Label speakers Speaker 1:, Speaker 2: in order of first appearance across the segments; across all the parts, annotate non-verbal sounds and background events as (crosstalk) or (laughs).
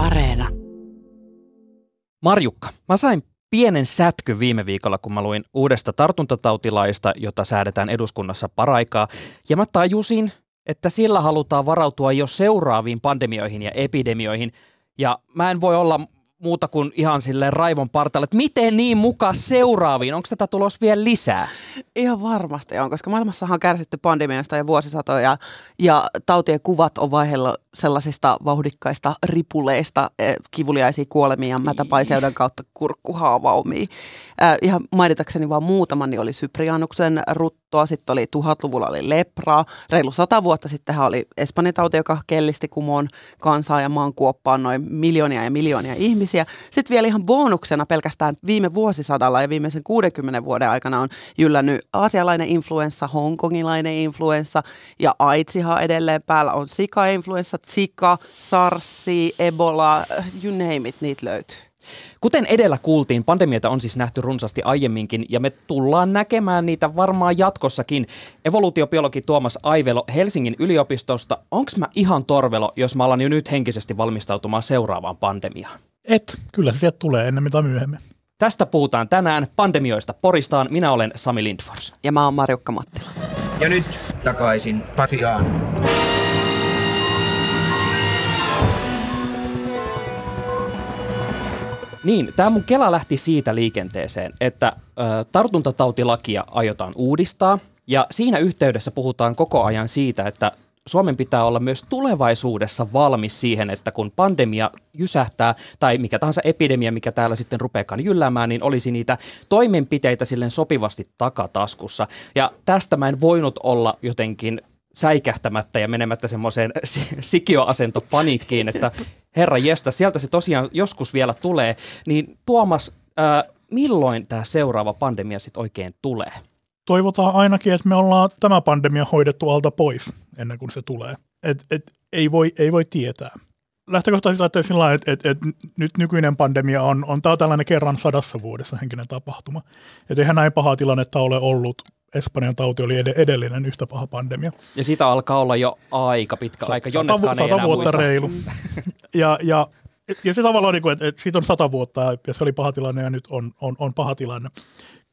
Speaker 1: Areena.
Speaker 2: Marjukka, mä sain pienen sätkyn viime viikolla, kun mä luin uudesta tartuntatautilaista, jota säädetään eduskunnassa paraikaa. Ja mä tajusin, että sillä halutaan varautua jo seuraaviin pandemioihin ja epidemioihin. Ja mä en voi olla muuta kuin ihan sille raivon partalle, että miten niin mukaan seuraaviin? Onko tätä tulos vielä lisää?
Speaker 3: Ihan varmasti on, koska maailmassahan on kärsitty pandemiasta ja vuosisatoja ja tautien kuvat on vaihella sellaisista vauhdikkaista ripuleista, eh, kivuliaisia kuolemia, mätäpaiseuden kautta kurkkuhaavaumiin. Äh, ihan mainitakseni vaan muutaman, niin oli Syprianuksen ruttoa, sitten oli tuhatluvulla oli lepraa, reilu sata vuotta sittenhän oli espanjatauti, joka kellisti kumoon kansaa ja maan kuoppaan noin miljoonia ja miljoonia ihmisiä. Sitten vielä ihan bonuksena pelkästään viime vuosisadalla ja viimeisen 60 vuoden aikana on jyllännyt aasialainen influenssa, hongkongilainen influenssa ja AIDSihan edelleen päällä on sika-influenssa, Zika, SARSi, Ebola, you name it, niitä löytyy.
Speaker 2: Kuten edellä kuultiin, pandemioita on siis nähty runsaasti aiemminkin ja me tullaan näkemään niitä varmaan jatkossakin. Evoluutiobiologi Tuomas Aivelo Helsingin yliopistosta, onko mä ihan torvelo, jos mä alan jo nyt henkisesti valmistautumaan seuraavaan pandemiaan?
Speaker 4: Et, kyllä se sieltä tulee ennemmin tai myöhemmin.
Speaker 2: Tästä puhutaan tänään pandemioista Poristaan. Minä olen Sami Lindfors.
Speaker 3: Ja mä oon Marjukka Mattila.
Speaker 5: Ja nyt takaisin Pasiaan.
Speaker 2: Niin, tämä mun Kela lähti siitä liikenteeseen, että ö, tartuntatautilakia aiotaan uudistaa ja siinä yhteydessä puhutaan koko ajan siitä, että Suomen pitää olla myös tulevaisuudessa valmis siihen, että kun pandemia jysähtää tai mikä tahansa epidemia, mikä täällä sitten rupeakaan jylläämään, niin olisi niitä toimenpiteitä silleen sopivasti takataskussa. Ja tästä mä en voinut olla jotenkin säikähtämättä ja menemättä semmoiseen sikioasentopaniikkiin, että herra jesta, sieltä se tosiaan joskus vielä tulee. Niin Tuomas, ää, milloin tämä seuraava pandemia sitten oikein tulee?
Speaker 4: Toivotaan ainakin, että me ollaan tämä pandemia hoidettu alta pois ennen kuin se tulee. Et, et, ei, voi, ei voi tietää. Lähtökohtaisesti ajattelen sillä lailla, että et, et nyt nykyinen pandemia on, on tällainen kerran sadassa vuodessa henkinen tapahtuma. Että eihän näin pahaa tilannetta ole ollut Espanjan tauti oli edellinen yhtä paha pandemia.
Speaker 2: Ja siitä alkaa olla jo aika pitkä aika, jonnetkaan
Speaker 4: sata, sata vuotta muista. reilu. (laughs) ja, ja, ja se tavallaan, niin kuin, että, että siitä on sata vuotta ja se oli paha tilanne ja nyt on, on, on paha tilanne.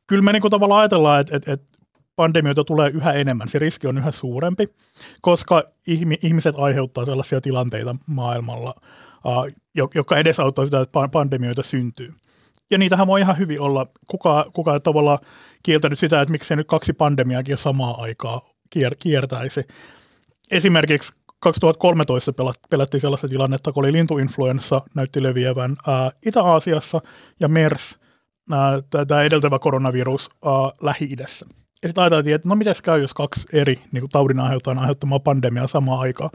Speaker 4: Kyllä me niin kuin tavallaan ajatellaan, että, että, että pandemioita tulee yhä enemmän, se riski on yhä suurempi, koska ihmiset aiheuttaa sellaisia tilanteita maailmalla, joka edesauttaa sitä, että pandemioita syntyy. Ja niitähän voi ihan hyvin olla. Kuka, kuka ei tavallaan kieltänyt sitä, että miksei nyt kaksi pandemiaakin jo samaa aikaa kier, kiertäisi. Esimerkiksi 2013 pelättiin sellaista tilannetta, kun oli lintuinfluenssa, näytti leviävän ää, Itä-Aasiassa ja MERS, tämä edeltävä koronavirus, ää, Lähi-idässä. Ja sitten ajateltiin, että no mitäs käy, jos kaksi eri niin kuin taudin aiheuttajan aiheuttamaa pandemiaa samaan aikaan.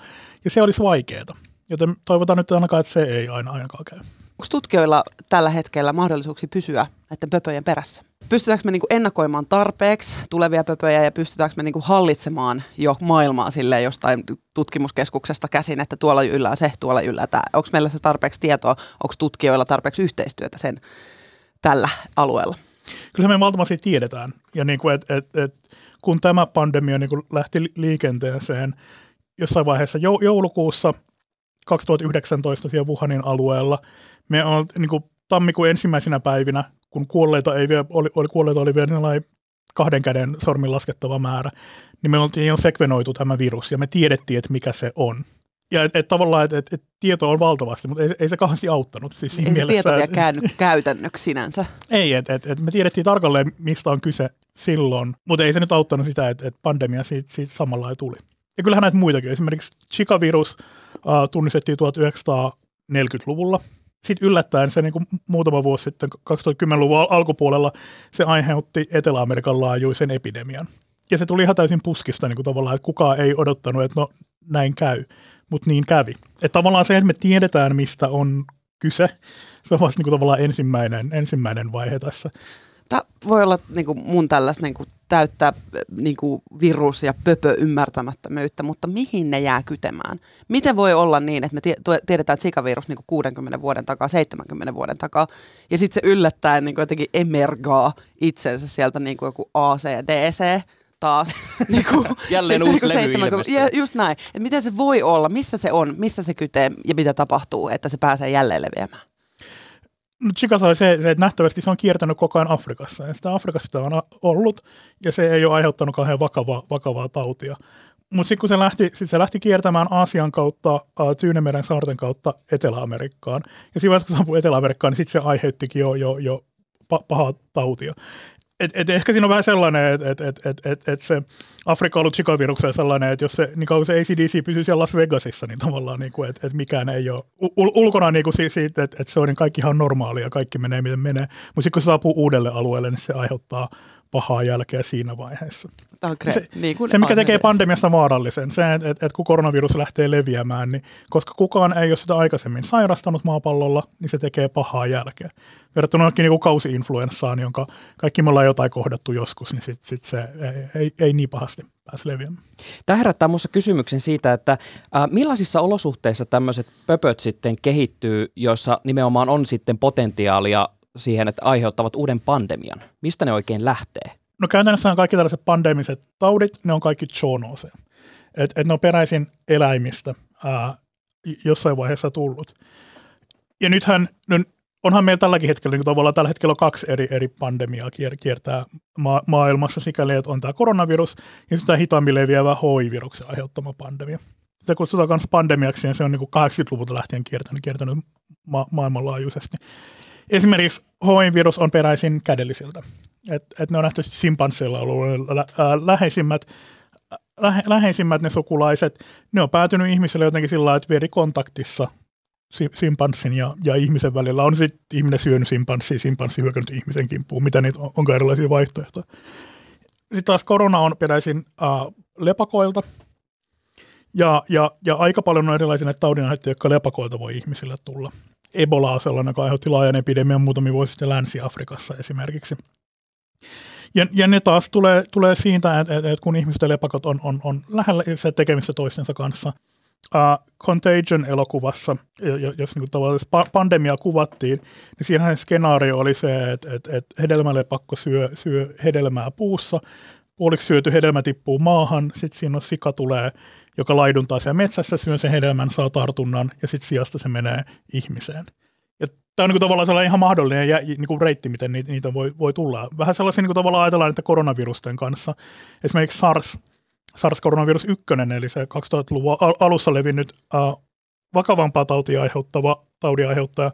Speaker 4: Ja se olisi vaikeaa. Joten toivotaan nyt ainakaan, että se ei aina ainakaan käy.
Speaker 3: Onko tutkijoilla tällä hetkellä mahdollisuuksia pysyä näiden pöpöjen perässä? Pystytäänkö me niinku ennakoimaan tarpeeksi tulevia pöpöjä ja pystytäänkö me niinku hallitsemaan jo maailmaa sille jostain tutkimuskeskuksesta käsin, että tuolla yllää se, tuolla yllää tämä. Onko meillä se tarpeeksi tietoa, onko tutkijoilla tarpeeksi yhteistyötä sen tällä alueella?
Speaker 4: Kyllä me valtavasti tiedetään. Ja niin kuin, et, et, et, kun tämä pandemia niin kuin lähti liikenteeseen jossain vaiheessa joulukuussa 2019 siellä Wuhanin alueella, me on niin kuin tammikuun ensimmäisenä päivinä, kun kuolleita, ei vielä, oli, oli, kuolleita oli vielä kahden käden sormin laskettava määrä, niin me oltiin jo sekvenoitu tämä virus ja me tiedettiin, että mikä se on. Ja et, et tavallaan, että et, et tieto on valtavasti, mutta ei, ei se kauheasti auttanut. Siis
Speaker 3: ei se tieto vielä käänny käytännöksi sinänsä. (laughs)
Speaker 4: Ei, että et, et me tiedettiin tarkalleen, mistä on kyse silloin, mutta ei se nyt auttanut sitä, että et pandemia siitä, siitä samalla ei tuli. Ja kyllähän näitä muitakin. Esimerkiksi Zika-virus äh, tunnistettiin 1940-luvulla sitten yllättäen se niin kuin muutama vuosi sitten, 2010-luvun alkupuolella, se aiheutti Etelä-Amerikan laajuisen epidemian. Ja se tuli ihan täysin puskista niin kuin tavallaan, että kukaan ei odottanut, että no näin käy, mutta niin kävi. Että tavallaan se, että me tiedetään, mistä on kyse, se on vasta niin kuin tavallaan ensimmäinen, ensimmäinen vaihe tässä.
Speaker 3: Tämä voi olla niin kuin mun tällaista niin kuin täyttää niin kuin virus- ja pöpö ymmärtämättömyyttä, mutta mihin ne jää kytemään? Miten voi olla niin, että me tiedetään, että sikavirus niin kuin 60 vuoden takaa, 70 vuoden takaa, ja sitten se yllättäen niin kuin jotenkin emergaa itsensä sieltä niin kuin joku AC ja DC, taas. (laughs) niin kuin,
Speaker 2: Jälleen uusi
Speaker 3: niin
Speaker 2: levy
Speaker 3: 70
Speaker 2: ilmestyy.
Speaker 3: ja Just näin. Että miten se voi olla, missä se on, missä se kytee ja mitä tapahtuu, että se pääsee jälleen leviämään.
Speaker 4: Chicasa oli se, se, että nähtävästi se on kiertänyt koko ajan Afrikassa. Ja sitä Afrikassa sitä on ollut, ja se ei ole aiheuttanut kauhean vakavaa, vakavaa tautia. Mutta sitten kun se lähti, sit se lähti kiertämään Aasian kautta, äh, Tyynemeren saarten kautta Etelä-Amerikkaan. Ja siinä vaiheessa, kun saapui Etelä-Amerikkaan, niin sitten se aiheuttikin jo, jo, jo pa- pahaa tautia. Et, et ehkä siinä on vähän sellainen, että et, et, et, et, et se Afrikka on ollut Zika-viruksella sellainen, että jos se, niin kauan se ACDC pysyy siellä Las Vegasissa, niin tavallaan, niin kuin, että et mikään ei ole ul, ulkona niin kuin siitä, että, että se on niin kaikki ihan normaalia, kaikki menee miten menee. Mutta sitten kun se saapuu uudelle alueelle, niin se aiheuttaa pahaa jälkeä siinä vaiheessa.
Speaker 3: Kre-
Speaker 4: Se-
Speaker 3: niin kuin
Speaker 4: Se, mikä tekee
Speaker 3: edes.
Speaker 4: pandemiasta vaarallisen, se, että, että, että kun koronavirus lähtee leviämään, niin koska kukaan ei ole sitä aikaisemmin sairastanut maapallolla, niin se tekee pahaa jälkeä. Verrattuna johonkin niin kausi-influenssaan, jonka kaikki me ollaan jotain kohdattu joskus, niin sit, sit se ei, ei, ei niin pahasti pääse leviämään.
Speaker 2: Tämä herättää minussa kysymyksen siitä, että ää, millaisissa olosuhteissa tämmöiset pöpöt sitten kehittyy, joissa nimenomaan on sitten potentiaalia siihen, että aiheuttavat uuden pandemian. Mistä ne oikein lähtee?
Speaker 4: No käytännössä on kaikki tällaiset pandemiset taudit, ne on kaikki zoonoseja. Et, et ne on peräisin eläimistä ää, jossain vaiheessa tullut. Ja nythän, no, onhan meillä tälläkin hetkellä, niin tavallaan tällä hetkellä on kaksi eri, eri pandemiaa kier, kiertää ma- maailmassa sikäli, että on tämä koronavirus ja sitten tämä hitaammin leviävä HIV-viruksen aiheuttama pandemia. Sitä kutsutaan myös pandemiaksi ja se on niin kuin 80-luvulta lähtien kiertänyt, kiertänyt ma- maailmanlaajuisesti. Esimerkiksi HIV-virus on peräisin kädellisiltä. Et, et ne on nähty simpansseilla ollut lä, ää, läheisimmät, lähe, läheisimmät ne sukulaiset. Ne on päätynyt ihmiselle jotenkin sillä lailla, että verikontaktissa si- simpanssin ja, ja ihmisen välillä. On sitten ihminen syönyt simpanssia, simpanssi hyökännyt ihmisen kimppuun. Mitä niitä on, onko erilaisia vaihtoehtoja. Sitten taas korona on peräisin ää, lepakoilta. Ja, ja, ja aika paljon on erilaisia näitä taudinaiheuttajia, jotka lepakoilta voi ihmisille tulla. Ebola on sellainen, joka aiheutti laajan epidemian muutamia vuosia sitten Länsi-Afrikassa esimerkiksi. Ja, ja ne taas tulee, tulee siitä, että, että, kun ihmisten lepakot on, on, on lähellä se tekemistä toistensa kanssa. Uh, Contagion-elokuvassa, jo- jo- jos niin tavallaan pa- pandemia kuvattiin, niin siinähän skenaario oli se, että, että, että hedelmälepakko syö, syö hedelmää puussa, puoliksi syöty hedelmä tippuu maahan, sitten siinä on sika tulee, joka laiduntaa siellä metsässä, syö sen hedelmän, saa tartunnan ja sitten sijasta se menee ihmiseen. Tämä on niin kuin tavallaan sellainen ihan mahdollinen jä, niin kuin reitti, miten niitä, niitä voi, voi tulla. Vähän sellaisia niin kuin tavallaan ajatellaan, että koronavirusten kanssa. Esimerkiksi SARS, SARS-koronavirus 1, eli se 2000-luvun al- alussa levinnyt uh, vakavampaa tautia aiheuttava taudin aiheuttaja,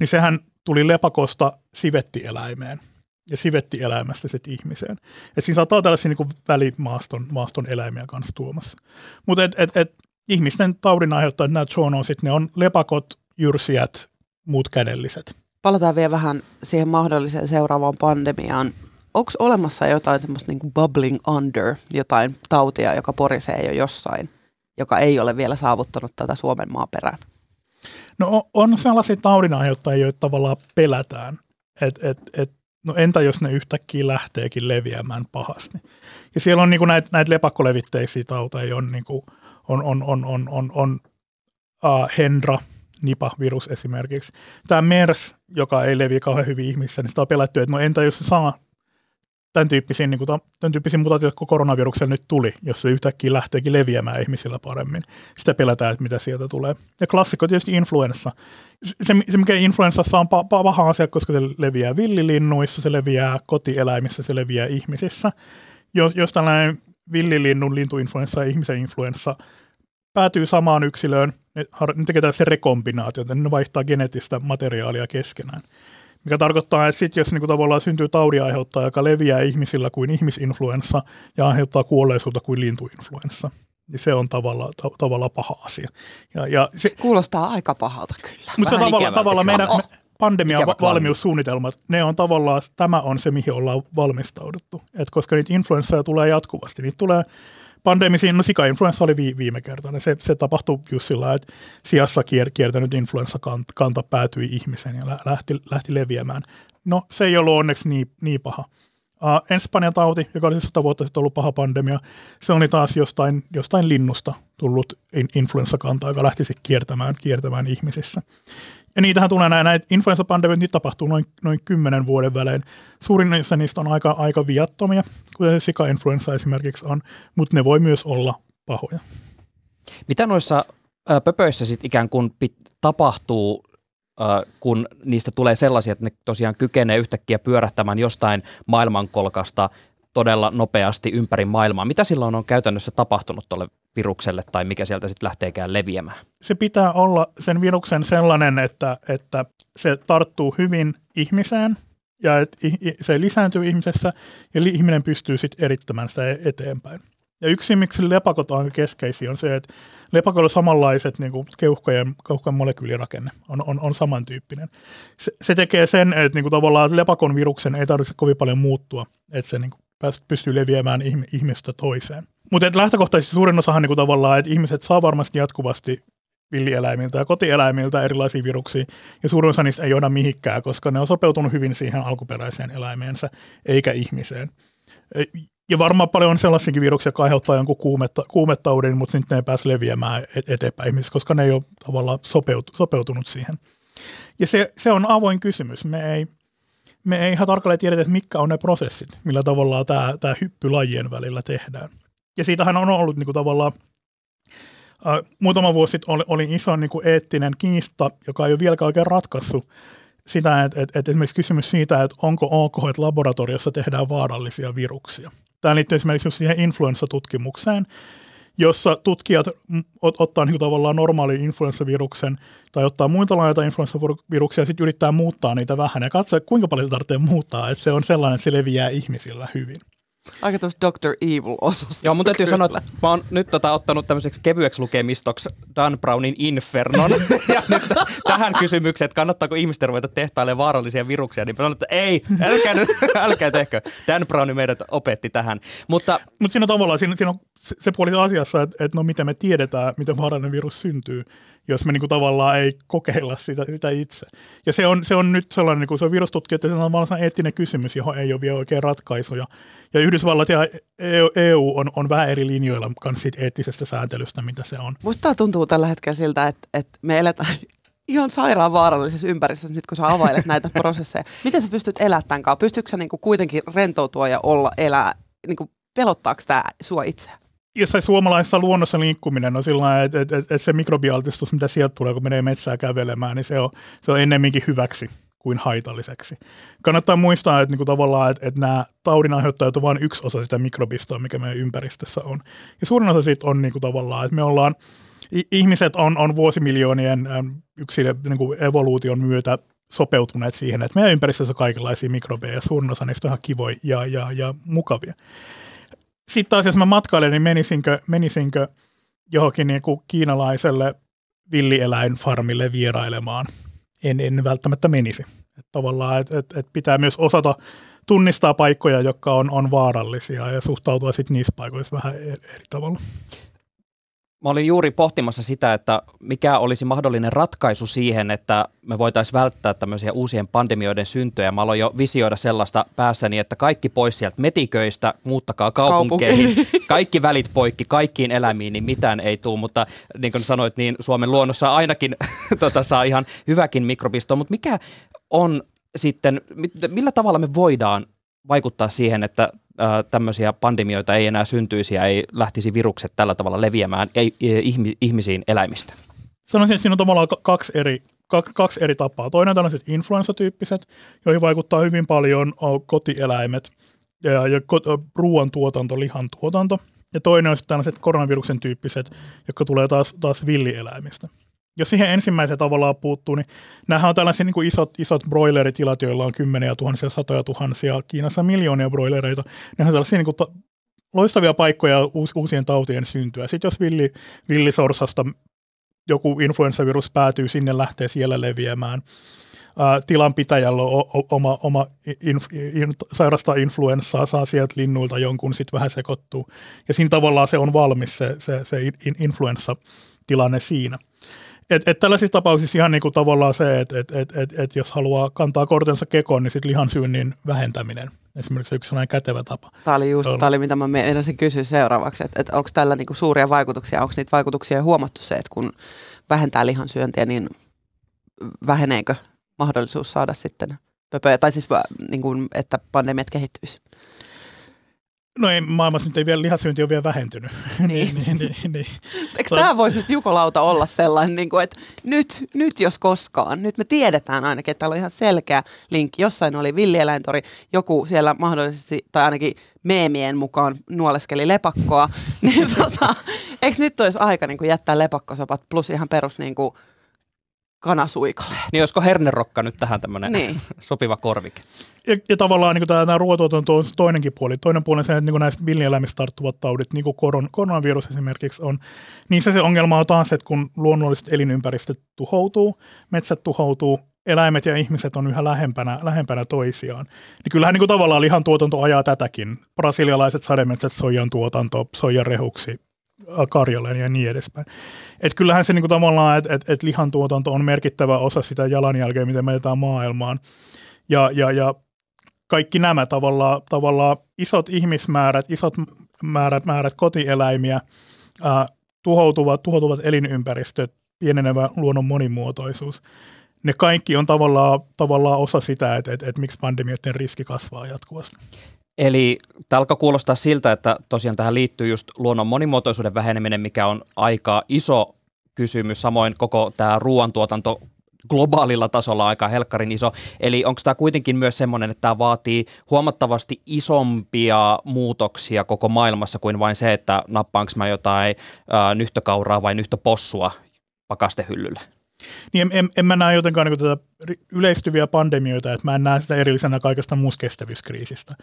Speaker 4: niin sehän tuli lepakosta sivettieläimeen ja sivettieläimästä sitten ihmiseen. Et siinä saattaa olla tällaisia niin kuin välimaaston maaston eläimiä kanssa tuomassa. Mutta et, et, et, ihmisten taudin aiheuttajat, nämä zoonosit, ne on lepakot, jyrsijät, muut kädelliset.
Speaker 3: Palataan vielä vähän siihen mahdolliseen seuraavaan pandemiaan. Onko olemassa jotain semmoista niin bubbling under, jotain tautia, joka porisee jo jossain, joka ei ole vielä saavuttanut tätä Suomen maaperää?
Speaker 4: No on sellaisia taudinaiheuttajia, joita tavallaan pelätään. Et, et, et, no entä jos ne yhtäkkiä lähteekin leviämään pahasti? Ja siellä on niinku näitä näit lepakkolevitteisiä tauteja, on, niinku, on, on, on, on, on, on uh, Hendra, Nipa-virus esimerkiksi. Tämä MERS, joka ei leviä kauhean hyvin ihmissä, niin sitä on pelätty, että no entä jos se saa tämän tyyppisiä, niin kuin, tämän tyyppisiä mutaatioita, kun koronaviruksella nyt tuli, jos se yhtäkkiä lähteekin leviämään ihmisillä paremmin. Sitä pelätään, että mitä sieltä tulee. Ja klassikko tietysti influenssa. Se, se mikä influenssassa on pa- paha asia, koska se leviää villilinnuissa, se leviää kotieläimissä, se leviää ihmisissä. Jos, jos tällainen villilinnun lintuinfluenssa ja ihmisen influenssa päätyy samaan yksilöön, ne, har- ne tekee tällaisen rekombinaation, ne vaihtaa geneettistä materiaalia keskenään. Mikä tarkoittaa, että sit jos niinku tavallaan syntyy taudin aiheuttaja, joka leviää ihmisillä kuin ihmisinfluenssa ja aiheuttaa kuolleisuutta kuin lintuinfluenssa, niin se on tavallaan, ta- tavallaan paha asia. Ja, ja se,
Speaker 3: Kuulostaa aika pahalta kyllä.
Speaker 4: mutta se tavallaan,
Speaker 3: ikävältä
Speaker 4: tavallaan meidän
Speaker 3: kyllä.
Speaker 4: me, pandemian
Speaker 2: Ikävä
Speaker 4: va- valmiussuunnitelmat, ne on tavallaan, tämä on se, mihin ollaan valmistauduttu. Et koska niitä influensseja tulee jatkuvasti, niitä tulee pandemisiin, no sika-influenssa oli vi- viime kertana. Se, se tapahtui just sillä että sijassa kier- kiertänyt influenssakanta päätyi ihmiseen ja lä- lähti, lähti leviämään. No se ei ollut onneksi niin, niin paha. Uh, Espanjan tauti, joka oli siis sata vuotta sitten ollut paha pandemia, se oli taas jostain, jostain linnusta tullut in- influenssakanta, joka lähti sitten kiertämään, kiertämään ihmisissä. Ja niitähän tulee näin, näitä influenssapandemioita, niitä tapahtuu noin, noin 10 vuoden välein. Suurin osa niistä on aika, aika viattomia, kuten sika-influenssa esimerkiksi on, mutta ne voi myös olla pahoja.
Speaker 2: Mitä noissa ö, pöpöissä sitten ikään kuin pit, tapahtuu, kun niistä tulee sellaisia, että ne tosiaan kykenee yhtäkkiä pyörähtämään jostain maailmankolkasta todella nopeasti ympäri maailmaa. Mitä silloin on käytännössä tapahtunut tuolle virukselle tai mikä sieltä sitten lähteekään leviämään?
Speaker 4: Se pitää olla sen viruksen sellainen, että, että se tarttuu hyvin ihmiseen ja että se lisääntyy ihmisessä ja ihminen pystyy sitten erittämään sitä eteenpäin. Ja yksi, miksi lepakot on keskeisiä, on se, että lepakoilla samanlaiset niin kuin keuhkojen, keuhkojen molekyylirakenne on, on, on samantyyppinen. Se, se tekee sen, että niin kuin tavallaan lepakon viruksen ei tarvitse kovin paljon muuttua, että se niin kuin pystyy leviämään ihmistä toiseen. Mutta lähtökohtaisesti suurin osahan niin tavallaan, että ihmiset saa varmasti jatkuvasti villieläimiltä ja kotieläimiltä erilaisia viruksia, ja suurin osa niistä ei johda mihinkään, koska ne on sopeutunut hyvin siihen alkuperäiseen eläimeensä, eikä ihmiseen. Ja varmaan paljon on sellaisiakin viruksia, jotka aiheuttaa jonkun kuumetta, kuumetaudin, mutta sitten ne ei pääse leviämään eteenpäin ihmisissä, koska ne ei ole tavallaan sopeutunut siihen. Ja se, se on avoin kysymys. Me ei, me ei ihan tarkalleen tiedetä, että mitkä on ne prosessit, millä tavalla tämä, tämä hyppy lajien välillä tehdään. Ja siitähän on ollut niin kuin tavallaan, äh, muutama vuosi sitten oli, oli iso niin kuin eettinen kiista, joka ei ole vieläkään oikein ratkaissut sitä, että, että, että esimerkiksi kysymys siitä, että onko ok, että laboratoriossa tehdään vaarallisia viruksia. Tämä liittyy esimerkiksi siihen influenssatutkimukseen, jossa tutkijat ottaa niin tavallaan normaali influenssaviruksen tai ottaa muita laajoita influenssaviruksia ja sitten yrittää muuttaa niitä vähän ja katsoa, kuinka paljon se tarvitsee muuttaa, että se on sellainen, että se leviää ihmisillä hyvin.
Speaker 3: Aika tuossa Dr. Evil-osusta.
Speaker 2: Joo, mun täytyy sanoa, että mä oon nyt tota, ottanut tämmöiseksi kevyeksi lukemistoksi Dan Brownin Infernon. (laughs) ja nyt tähän kysymykseen, että kannattaako ihmisten ruveta tehtailemaan vaarallisia viruksia, niin mä sanon, että ei, älkää nyt, (laughs) älkää tehkö. Dan Browni meidät opetti tähän. Mutta
Speaker 4: Mut siinä on tavallaan, siinä, siinä on se puoli asiassa, että, että no miten me tiedetään, miten vaarallinen virus syntyy jos me niin kuin tavallaan ei kokeilla sitä, sitä itse. Ja se on, se on nyt sellainen, niin kuin se on virustutkijoiden se on eettinen kysymys, johon ei ole vielä oikein ratkaisuja. Ja Yhdysvallat ja EU, EU on, on vähän eri linjoilla kanssa siitä eettisestä sääntelystä, mitä se on.
Speaker 3: Musta tuntuu tällä hetkellä siltä, että, että me eletään ihan sairaan vaarallisessa ympäristössä nyt, kun sä availet näitä (laughs) prosesseja. Miten sä pystyt elämään tämän kanssa? Pystytkö sä niin kuin kuitenkin rentoutua ja olla, elää, niin kuin pelottaako tämä sua itse?
Speaker 4: Se suomalaisessa luonnossa liikkuminen on sillä että et, et, et se mikrobialtistus, mitä sieltä tulee, kun menee metsää kävelemään, niin se on, se on ennemminkin hyväksi kuin haitalliseksi. Kannattaa muistaa, että niinku tavallaan, että, että nämä taudin aiheuttajat on vain yksi osa sitä mikrobistoa, mikä meidän ympäristössä on. Ja suurin osa siitä on niinku tavallaan, että me ollaan, ihmiset on, on vuosimiljoonien yksilö, niin evoluution myötä sopeutuneet siihen, että meidän ympäristössä on kaikenlaisia mikrobeja ja suurin osa niistä on ihan kivoja ja, ja, ja mukavia sitten taas jos mä matkailen, niin menisinkö, menisinkö johonkin niin kuin kiinalaiselle villieläinfarmille vierailemaan? En, en välttämättä menisi. Et tavallaan, että et, et pitää myös osata tunnistaa paikkoja, jotka on, on vaarallisia ja suhtautua sitten niissä paikoissa vähän eri, eri tavalla.
Speaker 2: Mä olin juuri pohtimassa sitä, että mikä olisi mahdollinen ratkaisu siihen, että me voitaisiin välttää tämmöisiä uusien pandemioiden syntyjä. Mä aloin jo visioida sellaista päässäni, että kaikki pois sieltä metiköistä, muuttakaa kaupunkeihin, (laughs) kaikki välit poikki, kaikkiin elämiin, niin mitään ei tule. Mutta niin kuin sanoit, niin Suomen luonnossa ainakin (laughs) tota, saa ihan hyväkin mikrobistoa. Mutta mikä on sitten, millä tavalla me voidaan vaikuttaa siihen, että tämmöisiä pandemioita ei enää syntyisi ja ei lähtisi virukset tällä tavalla leviämään ei, ihmisiin eläimistä?
Speaker 4: Sanoisin, että siinä on tavallaan kaksi eri, kaksi, kaksi eri tapaa. Toinen on tällaiset influenssatyyppiset, joihin vaikuttaa hyvin paljon kotieläimet ja, ja ruoantuotanto, lihantuotanto. Ja toinen on tällaiset koronaviruksen tyyppiset, jotka tulee taas, taas villieläimistä jos siihen ensimmäiseen tavallaan puuttuu, niin nämähän on tällaisia niin kuin isot, isot broileritilat, joilla on kymmeniä tuhansia, satoja tuhansia, Kiinassa miljoonia broilereita. Nehän on tällaisia niin kuin ta- loistavia paikkoja uus, uusien tautien syntyä. Sitten jos villi, villisorsasta joku influenssavirus päätyy sinne, lähtee siellä leviämään. Ää, tilanpitäjällä on oma, oma inf, in, sairastaa influenssaa, saa sieltä linnuilta jonkun, sitten vähän sekoittuu. Ja siinä tavallaan se on valmis se, se, se in, influenssatilanne siinä. Et, et tällaisissa tapauksissa ihan niin kuin tavallaan se, että et, et, et, et jos haluaa kantaa kortensa kekoon, niin sitten lihansyynnin vähentäminen esimerkiksi yksi sellainen kätevä tapa.
Speaker 3: Tämä oli just, tämä oli mitä mä meinasin kysyä seuraavaksi, että, että onko tällä niin kuin suuria vaikutuksia, onko niitä vaikutuksia huomattu se, että kun vähentää lihansyöntiä, niin väheneekö mahdollisuus saada sitten pöpöjä, tai siis niin kuin, että pandemiat kehittyisi?
Speaker 4: No ei, maailmassa nyt ei vielä lihasyönti ole vielä vähentynyt. (laughs)
Speaker 3: Niin.
Speaker 4: niin, niin, niin.
Speaker 3: Eikö tämä voisi nyt Jukolauta olla sellainen, niin kuin, että nyt, nyt jos koskaan, nyt me tiedetään ainakin, että täällä on ihan selkeä linkki. Jossain oli villieläintori, joku siellä mahdollisesti, tai ainakin meemien mukaan nuoleskeli lepakkoa, (laughs) niin tota, eikö nyt olisi aika niin kuin jättää lepakkosopat plus ihan perus niin kuin, kanasuikale.
Speaker 2: Niin olisiko hernerokka nyt tähän tämmöinen niin. (laughs) sopiva korvike?
Speaker 4: Ja, ja tavallaan niin tämä, tämä ruoatuotanto on toinenkin puoli. Toinen puoli on se, että niin näistä villieläimistä tarttuvat taudit, niin kuin koron, koronavirus esimerkiksi on, niin se, se ongelma on taas, että kun luonnolliset elinympäristöt tuhoutuu, metsät tuhoutuu, eläimet ja ihmiset on yhä lähempänä, lähempänä toisiaan. Niin kyllähän niin kuin tavallaan lihan tuotanto ajaa tätäkin. Brasilialaiset sademetsät soijan tuotanto, soijan rehuksi, Karjaleen ja niin edespäin. Et kyllähän se niinku tavallaan, että et, et lihantuotanto on merkittävä osa sitä jalanjälkeä, miten me maailmaan. Ja, ja, ja kaikki nämä tavallaan, tavallaan isot ihmismäärät, isot määrät, määrät kotieläimiä, ää, tuhoutuvat, tuhoutuvat elinympäristöt, pienenevä luonnon monimuotoisuus. Ne kaikki on tavallaan, tavallaan osa sitä, että, että, että miksi pandemioiden riski kasvaa jatkuvasti.
Speaker 2: Eli tämä alkaa kuulostaa siltä, että tosiaan tähän liittyy just luonnon monimuotoisuuden väheneminen, mikä on aika iso kysymys. Samoin koko tämä ruoantuotanto globaalilla tasolla aika helkkarin iso. Eli onko tämä kuitenkin myös semmoinen, että tämä vaatii huomattavasti isompia muutoksia koko maailmassa kuin vain se, että nappaanko mä jotain äh, nyhtökauraa vai nyhtöpossua pakastehyllylle?
Speaker 4: Niin en, en, en mä näe jotenkaan niin tätä yleistyviä pandemioita, että mä en näe sitä erillisenä kaikesta muusta kestävyyskriisistä,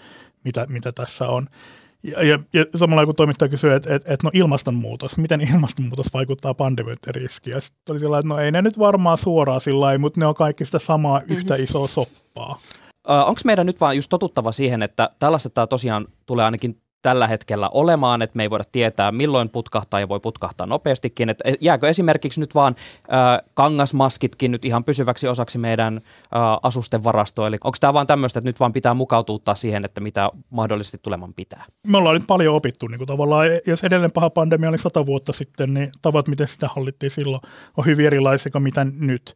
Speaker 4: mitä, mitä tässä on. Ja, ja, ja samalla kun toimittaja kysyy, että et, et no ilmastonmuutos, miten ilmastonmuutos vaikuttaa pandemioiden riskiin? Ja sitten oli sillä että no ei ne nyt varmaan suoraan sillä lailla, mutta ne on kaikki sitä samaa mm-hmm. yhtä isoa soppaa.
Speaker 2: Onko meidän nyt vaan just totuttava siihen, että tällaista tämä tosiaan tulee ainakin tällä hetkellä olemaan, että me ei voida tietää milloin putkahtaa ja voi putkahtaa nopeastikin. Että jääkö esimerkiksi nyt vaan äh, kangasmaskitkin nyt ihan pysyväksi osaksi meidän äh, asusten varastoa, eli onko tämä vaan tämmöistä, että nyt vaan pitää mukautua siihen, että mitä mahdollisesti tuleman pitää?
Speaker 4: Me ollaan nyt paljon opittu niin kuin tavallaan, jos edellinen paha pandemia oli sata vuotta sitten, niin tavat, miten sitä hallittiin silloin, on hyvin erilaisia kuin mitä nyt.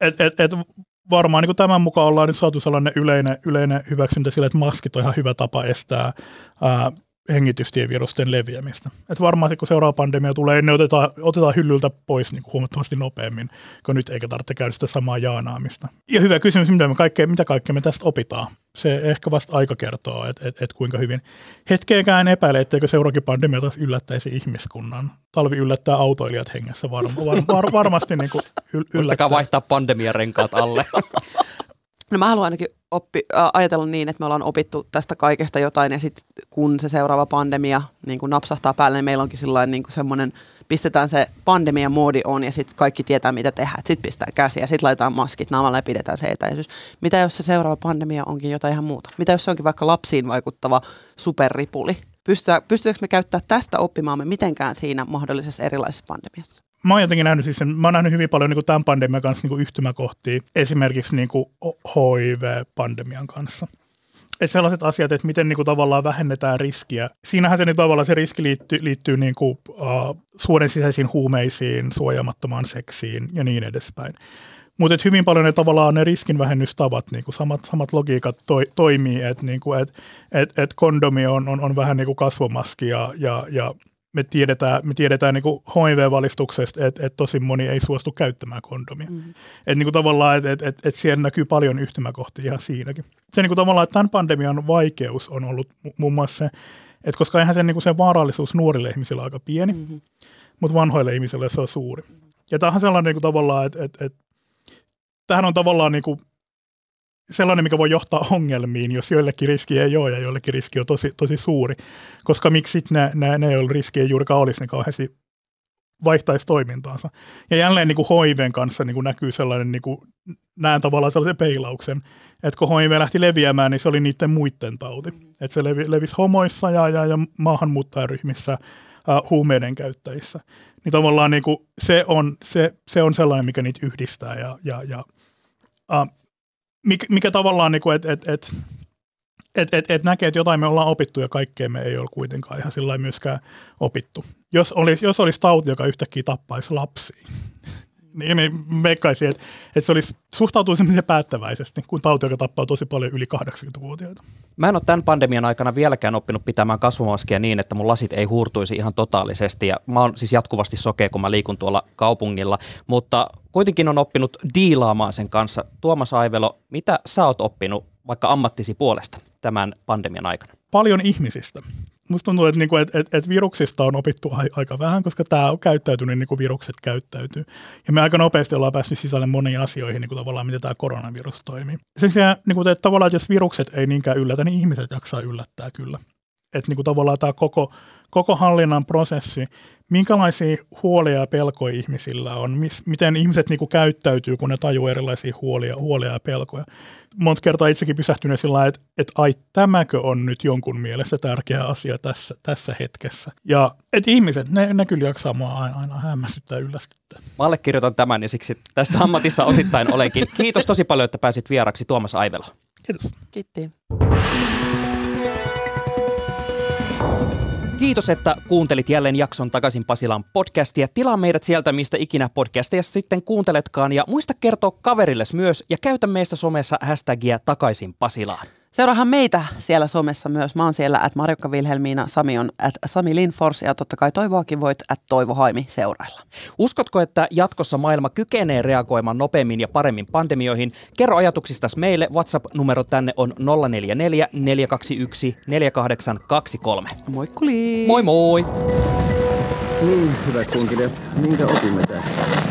Speaker 4: Et, et, et varmaan niin tämän mukaan ollaan nyt saatu sellainen yleinen, yleinen hyväksyntä sille, että maskit on ihan hyvä tapa estää ää, hengitystievirusten leviämistä. Et varmaan kun seuraava pandemia tulee, ne otetaan, otetaan hyllyltä pois niin kuin huomattavasti nopeammin, kun nyt eikä tarvitse käydä sitä samaa jaanaamista. Ja hyvä kysymys, mitä, me kaikkea, mitä kaikkea me tästä opitaan. Se ehkä vasta aika kertoo, että et, et kuinka hyvin. Hetkeäkään epäile, etteikö seuraavakin pandemia taas yllättäisi ihmiskunnan. Talvi yllättää autoilijat hengessä varma, var, var, varmasti niin kuin yllättää.
Speaker 2: vaihtaa pandemiarenkaat alle. (laughs)
Speaker 3: No mä haluan ainakin oppi, äh, ajatella niin, että me ollaan opittu tästä kaikesta jotain ja sitten kun se seuraava pandemia niin kun napsahtaa päälle, niin meillä onkin niin semmoinen, pistetään se pandemia moodi on ja sitten kaikki tietää mitä tehdään. Sitten pistää käsiä, sitten laitetaan maskit naamalle ja pidetään se etäisyys. Mitä jos se seuraava pandemia onkin jotain ihan muuta? Mitä jos se onkin vaikka lapsiin vaikuttava superripuli? pystyykö me käyttää tästä oppimaamme mitenkään siinä mahdollisessa erilaisessa pandemiassa?
Speaker 4: Mä oon jotenkin nähnyt, siis sen, mä oon nähnyt hyvin paljon niin tämän pandemian kanssa niin kuin yhtymäkohtia, esimerkiksi niin kuin HIV-pandemian kanssa. Että sellaiset asiat, että miten niin kuin, tavallaan vähennetään riskiä. Siinähän se niin, tavallaan se riski liittyy, liittyy niin kuin, uh, suoden sisäisiin huumeisiin, suojaamattomaan seksiin ja niin edespäin. Mutta hyvin paljon ne tavallaan ne riskinvähennystavat, niin kuin samat, samat logiikat toi, toimii, että niinku, et, et, et kondomi on, on, on vähän niin kuin kasvomaski ja, ja, ja me tiedetään, me tiedetään niin HIV-valistuksesta, että, että tosi moni ei suostu käyttämään kondomia. Mm-hmm. Että niin tavallaan, että, että, että, että siellä näkyy paljon yhtymäkohtia ihan siinäkin. Se niin kuin tavallaan, että tämän pandemian vaikeus on ollut muun muassa se, että koska eihän se, niin kuin se vaarallisuus nuorille ihmisille aika pieni, mm-hmm. mutta vanhoille ihmisille se on suuri. Ja tämähän sellainen niin kuin tavallaan, että, että, että tähän on tavallaan niin kuin sellainen, mikä voi johtaa ongelmiin, jos joillekin riski ei ole ja joillekin riski on tosi, tosi suuri. Koska miksi ne, ne, ne joille riski ei juurikaan olisi, ne kauheasti vaihtaisi toimintaansa. Ja jälleen niin kuin HIVn kanssa niin kuin näkyy sellainen, niin kuin, näen tavallaan sellaisen peilauksen, että kun HIV lähti leviämään, niin se oli niiden muiden tauti. Että se levi, levisi homoissa ja, ja, ja maahanmuuttajaryhmissä, äh, huumeiden käyttäjissä. Niin tavallaan niin kuin se, on, se, se on sellainen, mikä niitä yhdistää ja, ja, ja äh, mikä, mikä tavallaan, niin että et, et, et, et, et näkee, että jotain me ollaan opittu ja kaikkea me ei ole kuitenkaan ihan sillä myöskään opittu. Jos olisi, jos olisi tauti, joka yhtäkkiä tappaisi lapsia, Niin, niin veikkaisin, että, että se olisi, suhtautuisi päättäväisesti, kun tauti, joka tappaa tosi paljon yli 80-vuotiaita.
Speaker 2: Mä en ole tämän pandemian aikana vieläkään oppinut pitämään kasvomaskia niin, että mun lasit ei huurtuisi ihan totaalisesti. Ja mä oon siis jatkuvasti sokea, kun mä liikun tuolla kaupungilla. Mutta kuitenkin on oppinut diilaamaan sen kanssa. Tuomas Aivelo, mitä sä oot oppinut vaikka ammattisi puolesta tämän pandemian aikana?
Speaker 4: Paljon ihmisistä musta tuntuu, että, niinku, että, että, että viruksista on opittu aika vähän, koska tämä on käyttäytynyt niin kuin virukset käyttäytyy. Ja me aika nopeasti ollaan päässyt sisälle moniin asioihin, niin kuin tavallaan miten tämä koronavirus toimii. Sen sijaan, niin kuin, että tavallaan, että jos virukset ei niinkään yllätä, niin ihmiset jaksaa yllättää kyllä. Että niin kuin tavallaan tämä koko koko hallinnan prosessi, minkälaisia huolia ja pelkoja ihmisillä on, mis, miten ihmiset niin kuin käyttäytyy, kun ne tajuu erilaisia huolia, huolia ja pelkoja. Monta kertaa itsekin pysähtynyt sillä että, että ai tämäkö on nyt jonkun mielestä tärkeä asia tässä, tässä hetkessä. Ja että ihmiset, ne, ne kyllä jaksaa mua aina, aina hämmästyttää ja yllästyttää.
Speaker 2: Mä allekirjoitan tämän ja siksi tässä ammatissa osittain olenkin. Kiitos tosi paljon, että pääsit vieraksi Tuomas Aivelo.
Speaker 4: Kiitos.
Speaker 3: Kiitti.
Speaker 2: Kiitos, että kuuntelit jälleen jakson takaisin Pasilan podcastia. Tilaa meidät sieltä, mistä ikinä podcasteja sitten kuunteletkaan. Ja muista kertoa kaverilles myös ja käytä meistä somessa hashtagia takaisin Pasilaan.
Speaker 3: Seuraahan meitä siellä somessa myös. Mä oon siellä, että Marjukka Vilhelmiina, Sami on at Sami Linfors ja totta kai Toivoakin voit at Toivo Haimi seurailla.
Speaker 2: Uskotko, että jatkossa maailma kykenee reagoimaan nopeammin ja paremmin pandemioihin? Kerro ajatuksista meille. WhatsApp-numero tänne on 044 421 4823.
Speaker 3: Moikkuli!
Speaker 2: Moi moi!
Speaker 1: Niin, hyvät kunkilijat, minkä opimme tästä?